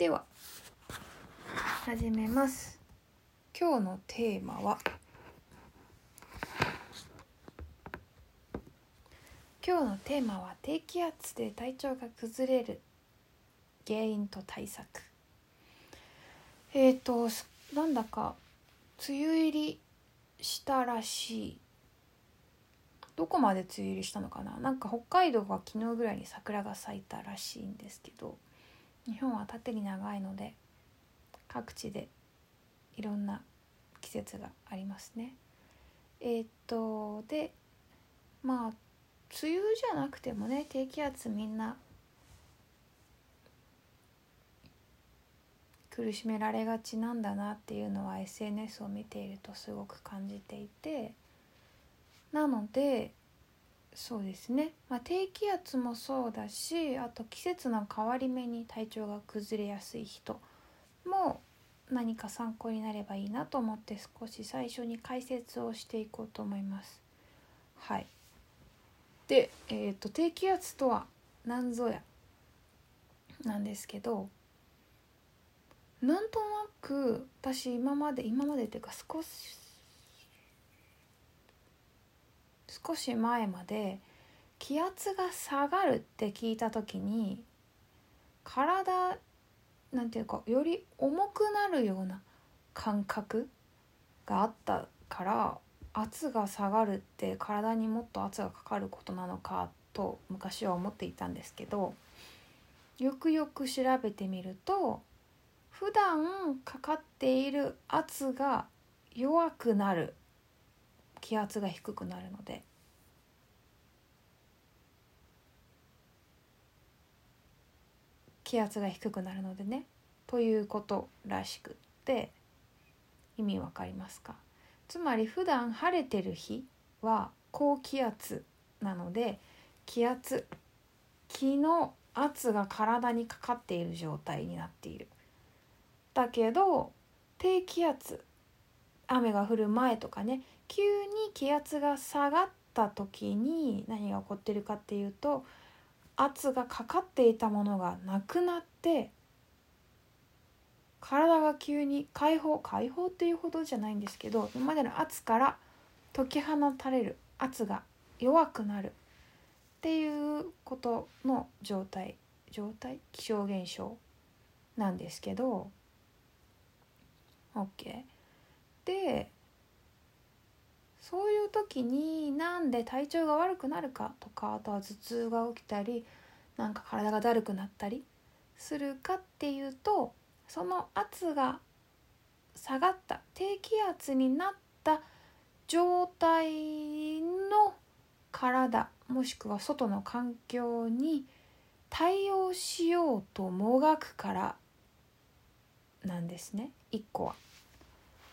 では。始めます。今日のテーマは。今日のテーマは低気圧で体調が崩れる原因と対策。えっ、ー、となんだか梅雨入りしたらしい。どこまで梅雨入りしたのかな？なんか北海道は昨日ぐらいに桜が咲いたらしいんですけど。日本は縦に長いので各地でいろんな季節がありますね。えー、っとでまあ梅雨じゃなくてもね低気圧みんな苦しめられがちなんだなっていうのは SNS を見ているとすごく感じていてなのでそうですね、まあ、低気圧もそうだしあと季節の変わり目に体調が崩れやすい人も何か参考になればいいなと思って少し最初に解説をしていこうと思います。はい、で、えーと、低気圧とは何ぞや？なんですけどなんとなく私今まで今までっていうか少し少し前まで気圧が下がるって聞いた時に体なんていうかより重くなるような感覚があったから圧が下がるって体にもっと圧がかかることなのかと昔は思っていたんですけどよくよく調べてみると普段かかっている圧が弱くなる気圧が低くなるので。気圧が低くなるのでね。ということらしくって意味わかりますか？つまり普段晴れてる日は高気圧なので気圧気の圧が体にかかっている状態になっている。だけど低気圧雨が降る前とかね急に気圧が下がった時に何が起こってるかっていうと圧がかかっていたものがなくなって体が急に解放解放っていうほどじゃないんですけど今までの圧から解き放たれる圧が弱くなるっていうことの状態状態？気象現象なんですけど。OK でそういう時になんで体調が悪くなるかとかあとは頭痛が起きたりなんか体がだるくなったりするかっていうとその圧が下がった低気圧になった状態の体もしくは外の環境に対応しようともがくからなんですね。1個は。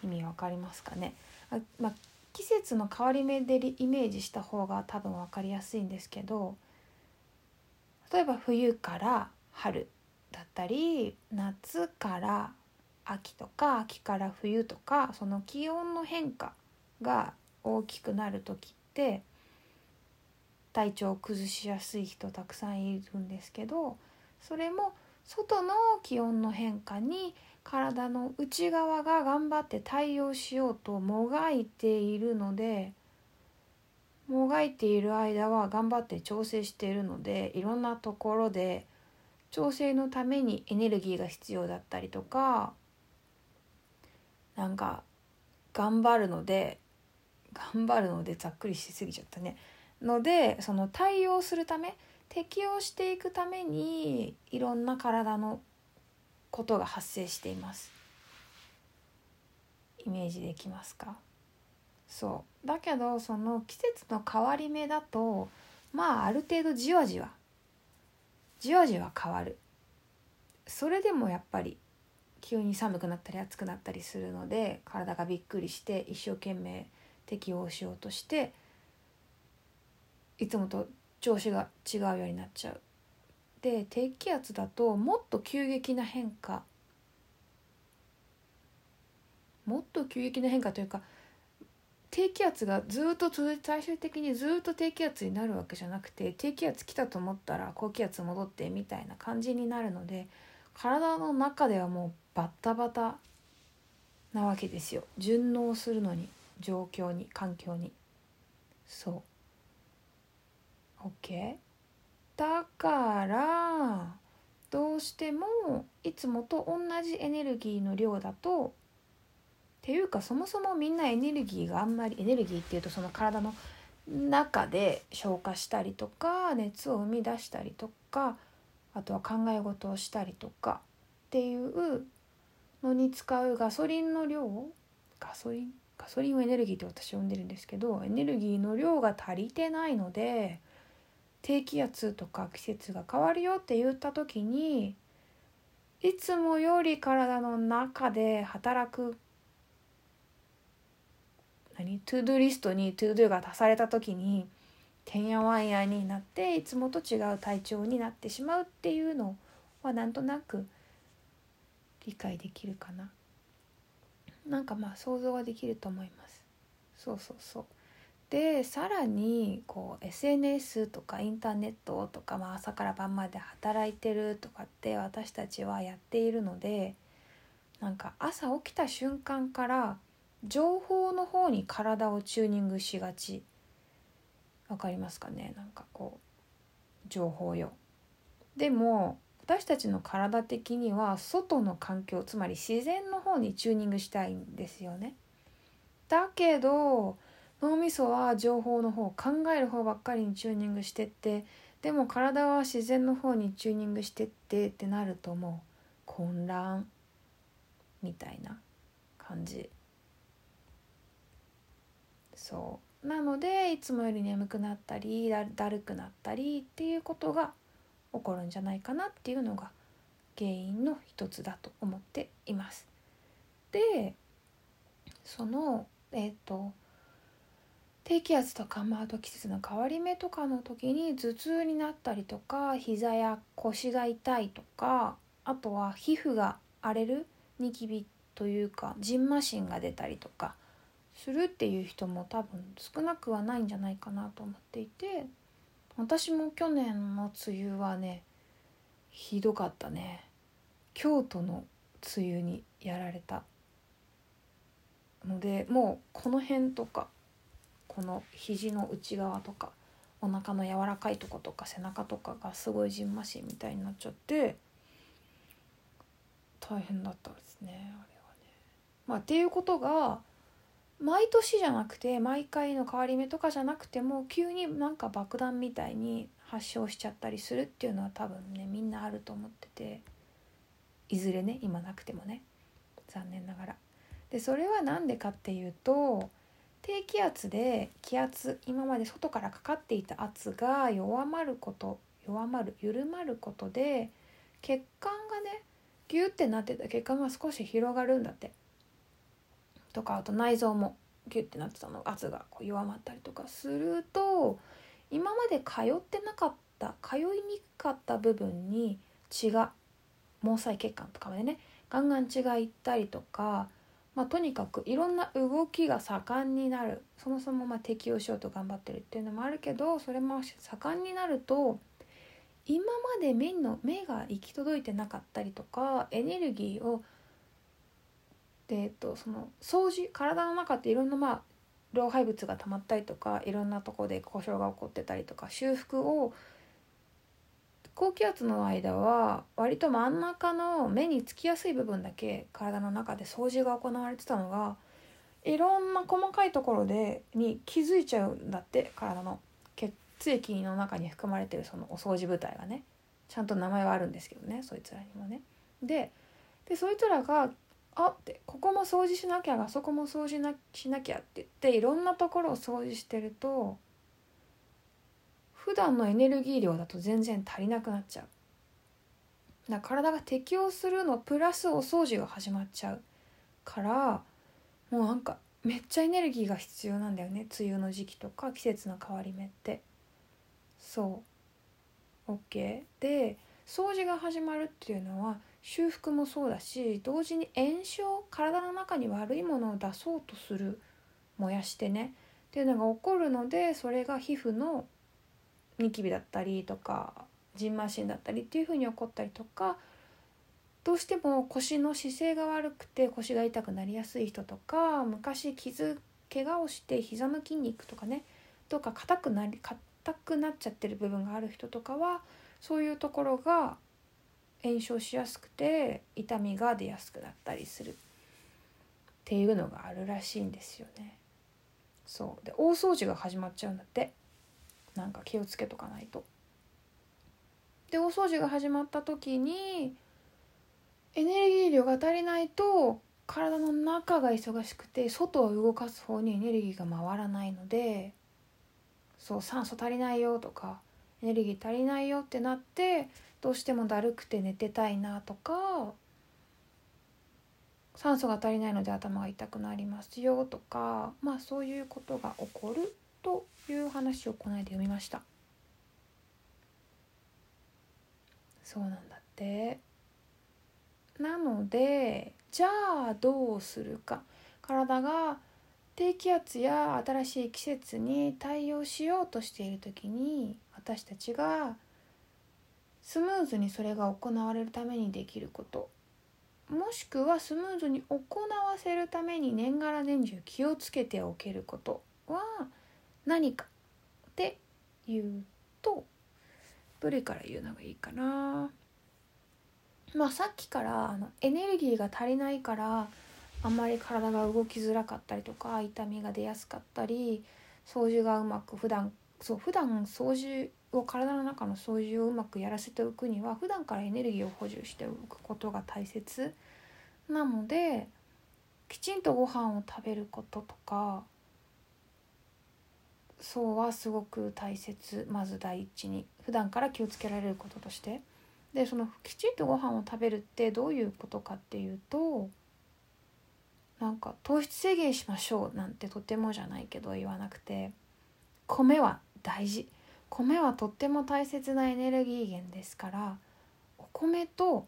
意味わかりますかね。あ、まあ、季節の変わり目でイメージした方が多分分かりやすいんですけど例えば冬から春だったり夏から秋とか秋から冬とかその気温の変化が大きくなる時って体調を崩しやすい人たくさんいるんですけどそれも外の気温の変化に体の内側が頑張って対応しようともがいているのでもがいている間は頑張って調整しているのでいろんなところで調整のためにエネルギーが必要だったりとかなんか頑張るので頑張るのでざっくりしすぎちゃったね。のでその対応するため適応していくためにいろんな体のことが発生しています。イメージできますか？そう。だけどその季節の変わり目だとまあある程度じわじわ。じわじわ変わる。それでもやっぱり急に寒くなったり暑くなったりするので体がびっくりして一生懸命適応しようとしていつもと調子が違うようになっちゃう。で低気圧だともっと急激な変化。もっと急激な変化というか低気圧がずっと続いて最終的にずっと低気圧になるわけじゃなくて低気圧来たと思ったら高気圧戻ってみたいな感じになるので体の中ではもうバッタバタなわけですよ。順応するのに状況に環境に。そう。OK だからどうしてもいつもと同じエネルギーの量だとっていうかそもそもみんなエネルギーがあんまりエネルギーっていうとその体の中で消化したりとか熱を生み出したりとかあとは考え事をしたりとかっていうのに使うガソリンの量ガソリン？ガソリンをエネルギーって私呼んでるんですけどエネルギーの量が足りてないので低気圧とか季節が変わるよって言った時にいつもより体の中で働く何？ to-do list に to-do が足された時にてんやわんやになっていつもと違う体調になってしまうっていうのはなんとなく理解できるかな。なんかまあ想像ができると思います。そうそうそう。でさらにこう SNS とかインターネットとか、まあ、朝から晩まで働いてるとかって私たちはやっているのでなんか朝起きた瞬間から情報の方に体をチューニングしがち。わかりますかね？なんかこう情報よ。でも私たちの体的には外の環境つまり自然の方にチューニングしたいんですよね。だけど脳みそは情報の方考える方ばっかりにチューニングしてってでも体は自然の方にチューニングしてってってなるともう混乱みたいな感じそうなのでいつもより眠くなったりだるくなったりっていうことが起こるんじゃないかなっていうのが原因の一つだと思っています。でそのえっ、ー、と低気圧とか、まあ、あと季節の変わり目とかの時に頭痛になったりとか膝や腰が痛いとかあとは皮膚が荒れるニキビというかじんましんが出たりとかするっていう人も多分少なくはないんじゃないかなと思っていて私も去年の梅雨はねひどかったね。京都の梅雨にやられたのでもうこの辺とかこの肘の内側とかお腹の柔らかいとことか背中とかがすごいじんましみたいになっちゃって大変だったんですねあれはね。まあ、っていうことが毎年じゃなくて毎回の変わり目とかじゃなくても急になんか爆弾みたいに発症しちゃったりするっていうのは多分ねみんなあると思ってていずれね今なくてもね残念ながら。でそれは何でかっていうと低気圧で気圧今まで外からかかっていた圧が弱まること弱まる緩まることで血管がねギュッてなってた血管が少し広がるんだって。とかあと内臓もギュッてなってたの圧がこう弱まったりとか。すると今まで通ってなかった通いにくかった部分に血が毛細血管とかまでねガンガン血がいったりとか、まあ、とにかくいろんな動きが盛んになる。そもそもま適応しようと頑張ってるっていうのもあるけどそれも盛んになると今まで目の目が行き届いてなかったりとかエネルギーをで、えっと、その掃除体の中っていろんなまあ老廃物が溜まったりとかいろんなとこで故障が起こってたりとか修復を高気圧の間は割と真ん中の目につきやすい部分だけ体の中で掃除が行われてたのがいろんな細かいところでに気づいちゃうんだって体の血液の中に含まれてるそのお掃除部隊がねちゃんと名前はあるんですけどねそいつらにもね。ででそいつらがあってここも掃除しなきゃあそこも掃除しなきゃって言っていろんなところを掃除してると普段のエネルギー量だと全然足りなくなっちゃう。だから体が適応するのプラスお掃除が始まっちゃう。からもうなんかめっちゃエネルギーが必要なんだよね。梅雨の時期とか季節の変わり目って。そう。OK で掃除が始まるっていうのは修復もそうだし同時に炎症体の中に悪いものを出そうとする燃やしてね。っていうのが起こるのでそれが皮膚のニキビだったりとかじんましんだったりっていうふうに起こったりとかどうしても腰の姿勢が悪くて腰が痛くなりやすい人とか昔傷怪我をして膝の筋肉とかねとか硬くなり硬くなっちゃってる部分がある人とかはそういうところが炎症しやすくて痛みが出やすくなったりする。っていうのがあるらしいんですよね。そう。で大掃除が始まっちゃうんだって。なんか気をつけとかないと。で大掃除が始まった時にエネルギー量が足りないと体の中が忙しくて外を動かす方にエネルギーが回らないのでそう酸素足りないよとかエネルギー足りないよってなってどうしてもだるくて寝てたいなとか酸素が足りないので頭が痛くなりますよとかまあそういうことが起こるという話をこの間読みました。そうなんだって。なのでじゃあどうするか。体が低気圧や新しい季節に対応しようとしている時に私たちがスムーズにそれが行われるためにできること。もしくはスムーズに行わせるために年がら年中気をつけておけることは何かっていうとどれから言うのがいいかな。まあさっきからあのエネルギーが足りないからあんまり体が動きづらかったりとか痛みが出やすかったり掃除がうまく普段そう普段掃除を体の中の掃除をうまくやらせておくには普段からエネルギーを補充しておくことが大切なのできちんとご飯を食べることとかそうはすごく大切。まず第一に。普段から気をつけられることとして。でそのきちんとご飯を食べるってどういうことかっていうとなんか糖質制限しましょうなんてとてもじゃないけど言わなくて。米は大事。米はとっても大切なエネルギー源ですからお米と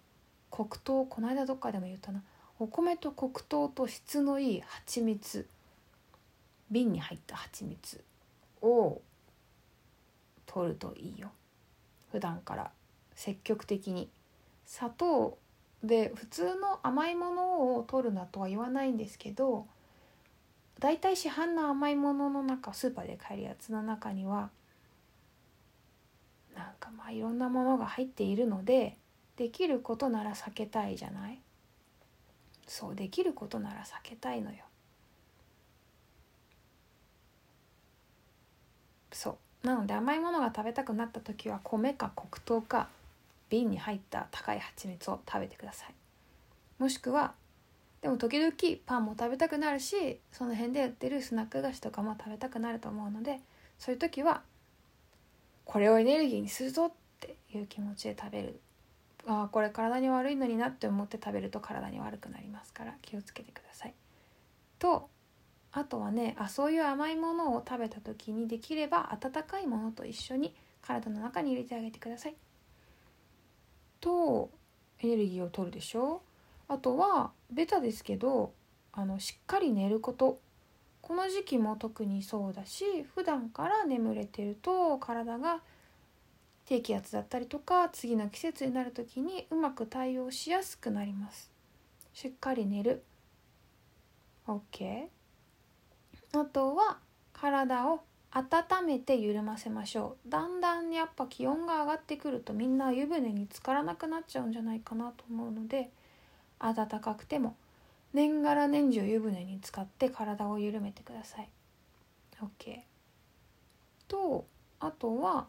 黒糖この間どっかでも言ったな。お米と黒糖と質のいい蜂蜜。瓶に入った蜂蜜。を取るといいよ。普段から。積極的に。砂糖で普通の甘いものを取るなとは言わないんですけどだいたい市販の甘いものの中スーパーで買えるやつの中にはなんかまあいろんなものが入っているのでできることなら避けたいじゃない？そうできることなら避けたいのよそうなので甘いものが食べたくなった時は米か黒糖か瓶に入った高い蜂蜜を食べてくださいもしくはでも時々パンも食べたくなるしその辺で売ってるスナック菓子とかも食べたくなると思うのでそういう時はこれをエネルギーにするぞっていう気持ちで食べるああこれ体に悪いのになって思って食べると体に悪くなりますから気をつけてください。とあとはねあそういう甘いものを食べた時にできれば温かいものと一緒に体の中に入れてあげてください。とエネルギーを取るでしょ。あとはベタですけどあのしっかり寝ること。この時期も特にそうだし普段から眠れてると体が低気圧だったりとか次の季節になる時にうまく対応しやすくなります。しっかり寝る。OK あとは体を温めて緩ませましょう。だんだんやっぱ気温が上がってくるとみんな湯船に浸からなくなっちゃうんじゃないかなと思うので暖かくても年がら年中湯船に浸かって体を緩めてください。OK とあとは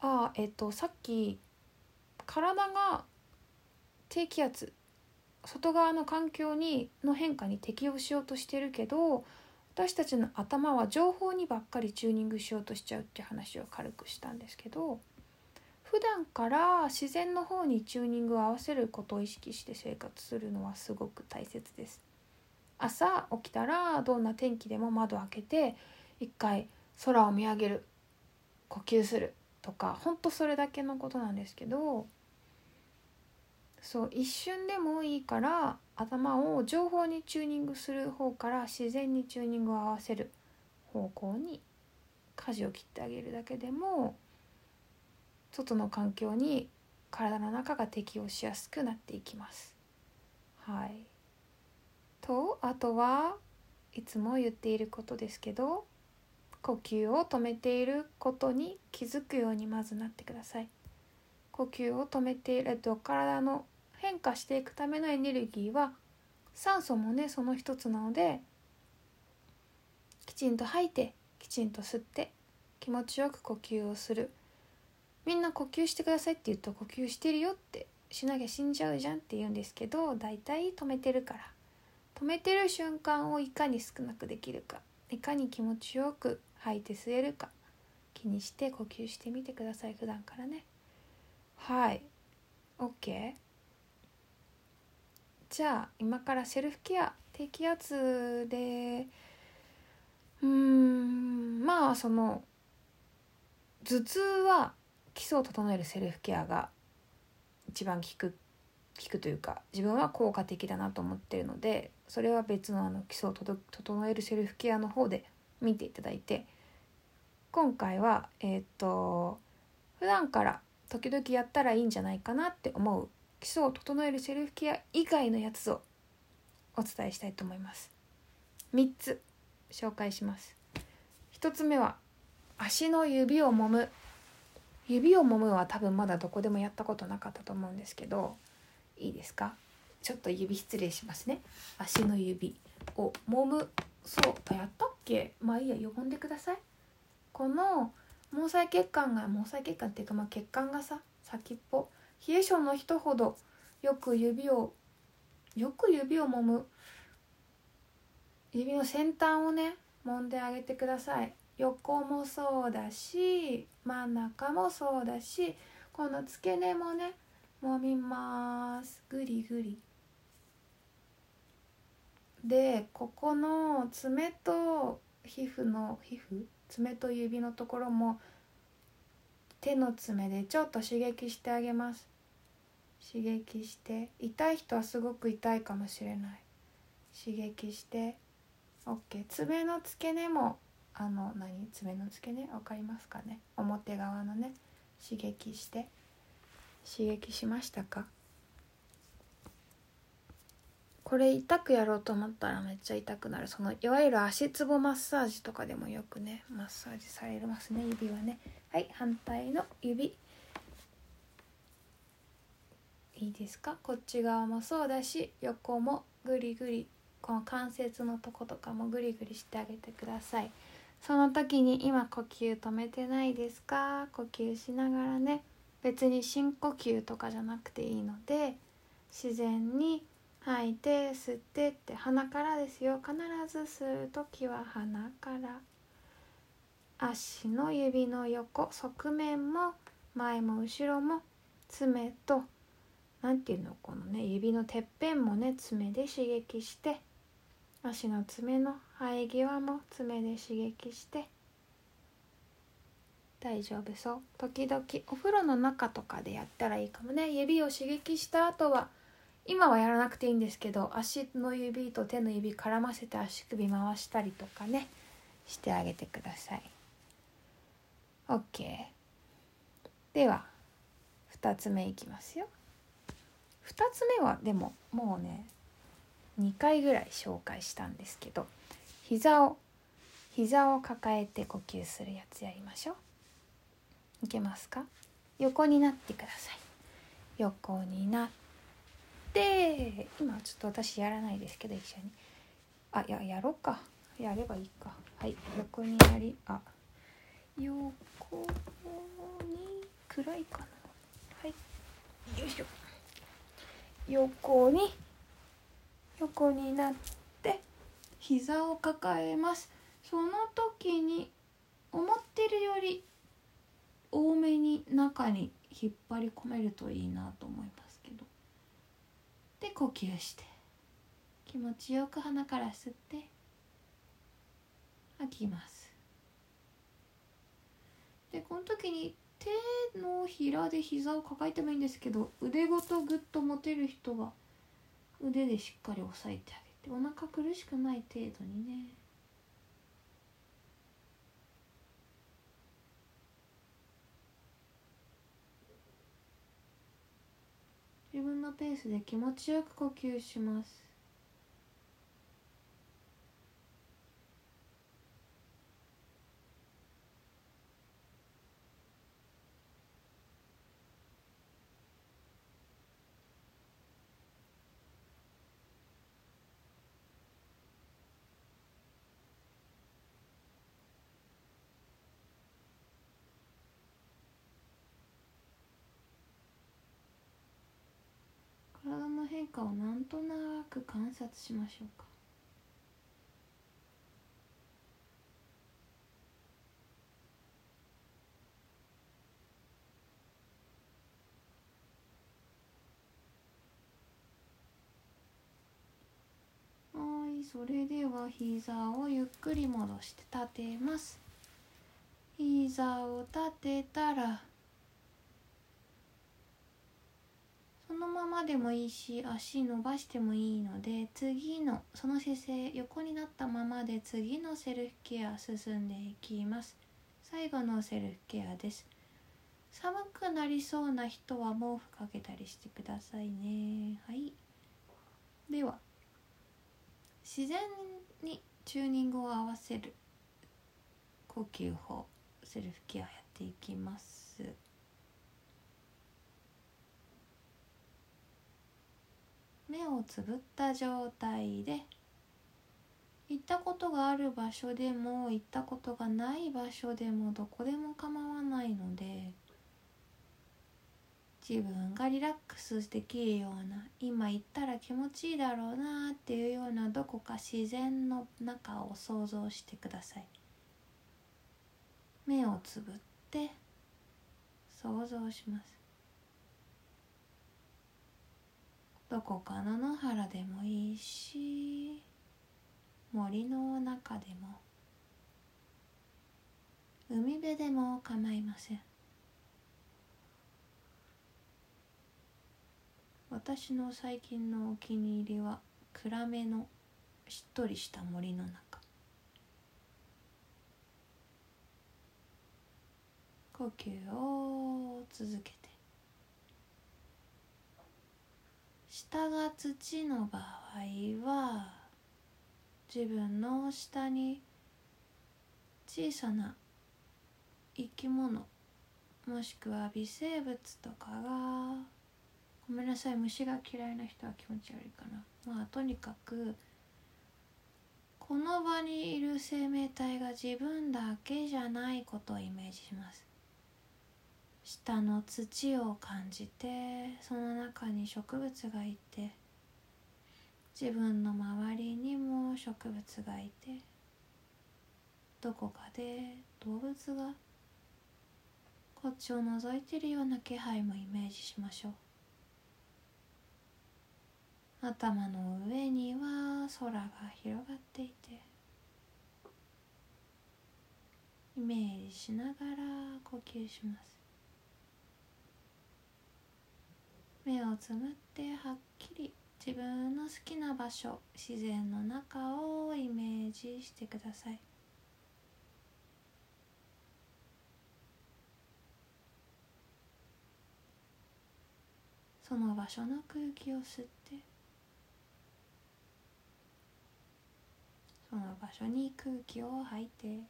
あえっとさっき体が低気圧外側の環境にの変化に適応しようとしてるけど私たちの頭は情報にばっかりチューニングしようとしちゃうって話を軽くしたんですけど普段から自然の方にチューニングを合わせることを意識して生活するのはすごく大切です。朝起きたらどんな天気でも窓開けて一回空を見上げる呼吸するとかほんとそれだけのことなんですけどそう一瞬でもいいから頭を情報にチューニングする方から自然にチューニングを合わせる方向に舵を切ってあげるだけでも外の環境に体の中が適応しやすくなっていきます。はい。とあとはいつも言っていることですけど呼吸を止めていることに気づくようにまずなってください。呼吸を止めている、えっと、体の変化していくためのエネルギーは酸素もねその一つなのできちんと吐いてきちんと吸って気持ちよく呼吸をする。みんな呼吸してくださいって言うと呼吸してるよってしなきゃ死んじゃうじゃんって言うんですけど大体止めてるから。止めてる瞬間をいかに少なくできるか。いかに気持ちよく吐いて吸えるか。気にして呼吸してみてください。普段からね。はい。OK じゃあ今からセルフケア低気圧でうーんまあその頭痛は基礎を整えるセルフケアが一番効く効くというか自分は効果的だなと思ってるのでそれは別のあの基礎を整えるセルフケアの方で見ていただいて今回はえっ、と普段から時々やったらいいんじゃないかなって思う基礎を整えるセルフケア以外のやつをお伝えしたいと思います。3つ紹介します。1つ目は足の指を揉む。指を揉むは多分まだどこでもやったことなかったと思うんですけどいいですか？ちょっと指失礼しますね。足の指を揉む。そうやったっけ？まあいいや呼んでください。この毛細血管が毛細血管っていうか、まあ、血管がさ先っぽ冷え性の人ほどよく指をよく指を揉む。指の先端をね揉んであげてください。横もそうだし真ん中もそうだしこの付け根もね揉みます。ぐりぐりでここの爪と皮膚の皮膚爪と指のところも手の爪でちょっと刺激してあげます。刺激して痛い人はすごく痛いかもしれない。刺激して OK 爪の付け根もあの何？爪の付け根？分かりますかね？表側のね。刺激して。刺激しましたか？これ痛くやろうと思ったらめっちゃ痛くなる。そのいわゆる足つぼマッサージとかでもよくねマッサージされますね指はね。はい反対の指。いいですか？こっち側もそうだし横もぐりぐりこの関節のとことかもぐりぐりしてあげてください。その時に今呼吸止めてないですか？呼吸しながらね。別に深呼吸とかじゃなくていいので自然に吐い。て吸ってって鼻からですよ。必ず吸う時は鼻から。足の指の横側面も前も後ろも爪と何ていうのこのね指のてっぺんもね爪で刺激して足の爪の生え際も爪で刺激して大丈夫そう。時々お風呂の中とかでやったらいいかもね。指を刺激した後は今はやらなくていいんですけど足の指と手の指絡ませて足首回したりとかねしてあげてください。OK では2つ目いきますよ。2つ目はでももうね2回ぐらい紹介したんですけど膝を膝を抱えて呼吸するやつやりましょう。いけますか？横になってください。横になって。で今ちょっと私やらないですけど一緒に。あややろうか。やればいいか。はい横になりあ横に暗いかな。はい。よいしょ。横に横になって膝を抱えます。その時に思ってるより多めに中に引っ張り込めるといいなと思います。で呼吸して気持ちよく鼻から吸って吐きます。でこの時に手のひらで膝を抱えてもいいんですけど腕ごとグッと持てる人は腕でしっかり押さえてあげてお腹苦しくない程度にね自分のペースで気持ちよく呼吸します体の変化をなんとなく観察しましょうか。はいそれでは膝をゆっくり戻して立てます。膝を立てたらそのままでもいいし足伸ばしてもいいので次のその姿勢横になったままで次のセルフケア進んでいきます。最後のセルフケアです。寒くなりそうな人は毛布かけたりしてくださいね。はい。では自然にチューニングを合わせる呼吸法セルフケアやっていきます。目をつぶった状態で行ったことがある場所でも行ったことがない場所でもどこでも構わないので自分がリラックスできるような今行ったら気持ちいいだろうなっていうようなどこか自然の中を想像してください。目をつぶって想像します。どこかの原でもいいし森の中でも。海辺でも構いません。私の最近のお気に入りは暗めのしっとりした森の中。呼吸を続けて。下が土の場合は自分の下に小さな生き物もしくは微生物とかがごめんなさい虫が嫌いな人は気持ち悪いかなまあとにかくこの場にいる生命体が自分だけじゃないことをイメージします下の土を感じてその中に植物がいて自分の周りにも植物がいてどこかで動物がこっちを覗いてるような気配もイメージしましょう。頭の上には空が広がっていてイメージしながら呼吸します。目をつむってはっきり自分の好きな場所自然の中をイメージしてください。その場所の空気を吸ってその場所に空気を吐いて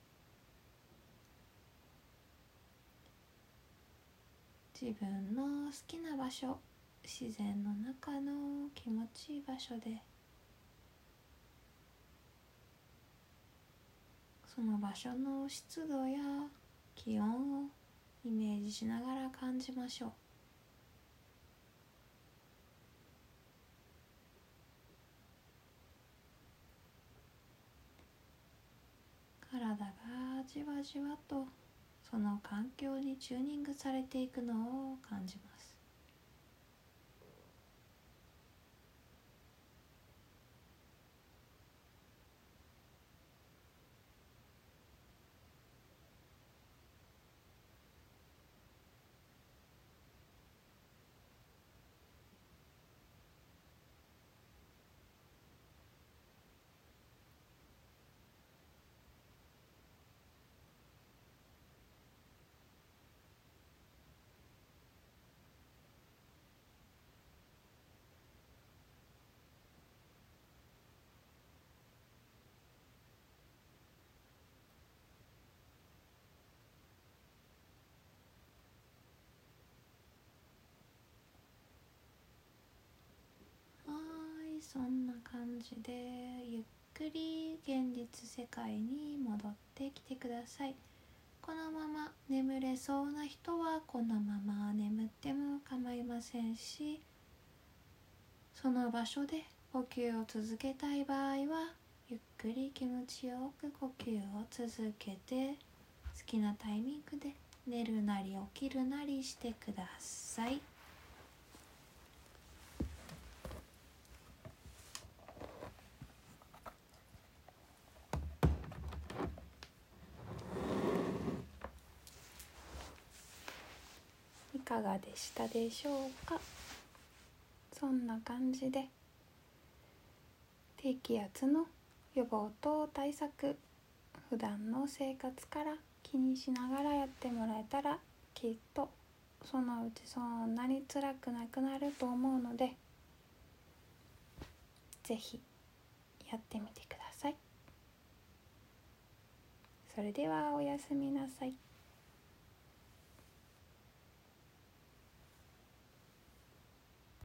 自分の好きな場所自然の中の気持ちいい場所でその場所の湿度や気温をイメージしながら感じましょう。体がじわじわとその環境にチューニングされていくのを感じます。感じでゆっくり現実世界に戻ってきてくださいこのまま眠れそうな人はこのまま眠っても構いませんしその場所で呼吸を続けたい場合はゆっくり気持ちよく呼吸を続けて好きなタイミングで寝るなり起きるなりしてください。いかでしたでしょうか？そんな感じで低気圧の予防と対策普段の生活から気にしながらやってもらえたらきっとそのうちそんなに辛くなくなると思うので是非やってみてください。それではおやすみなさい。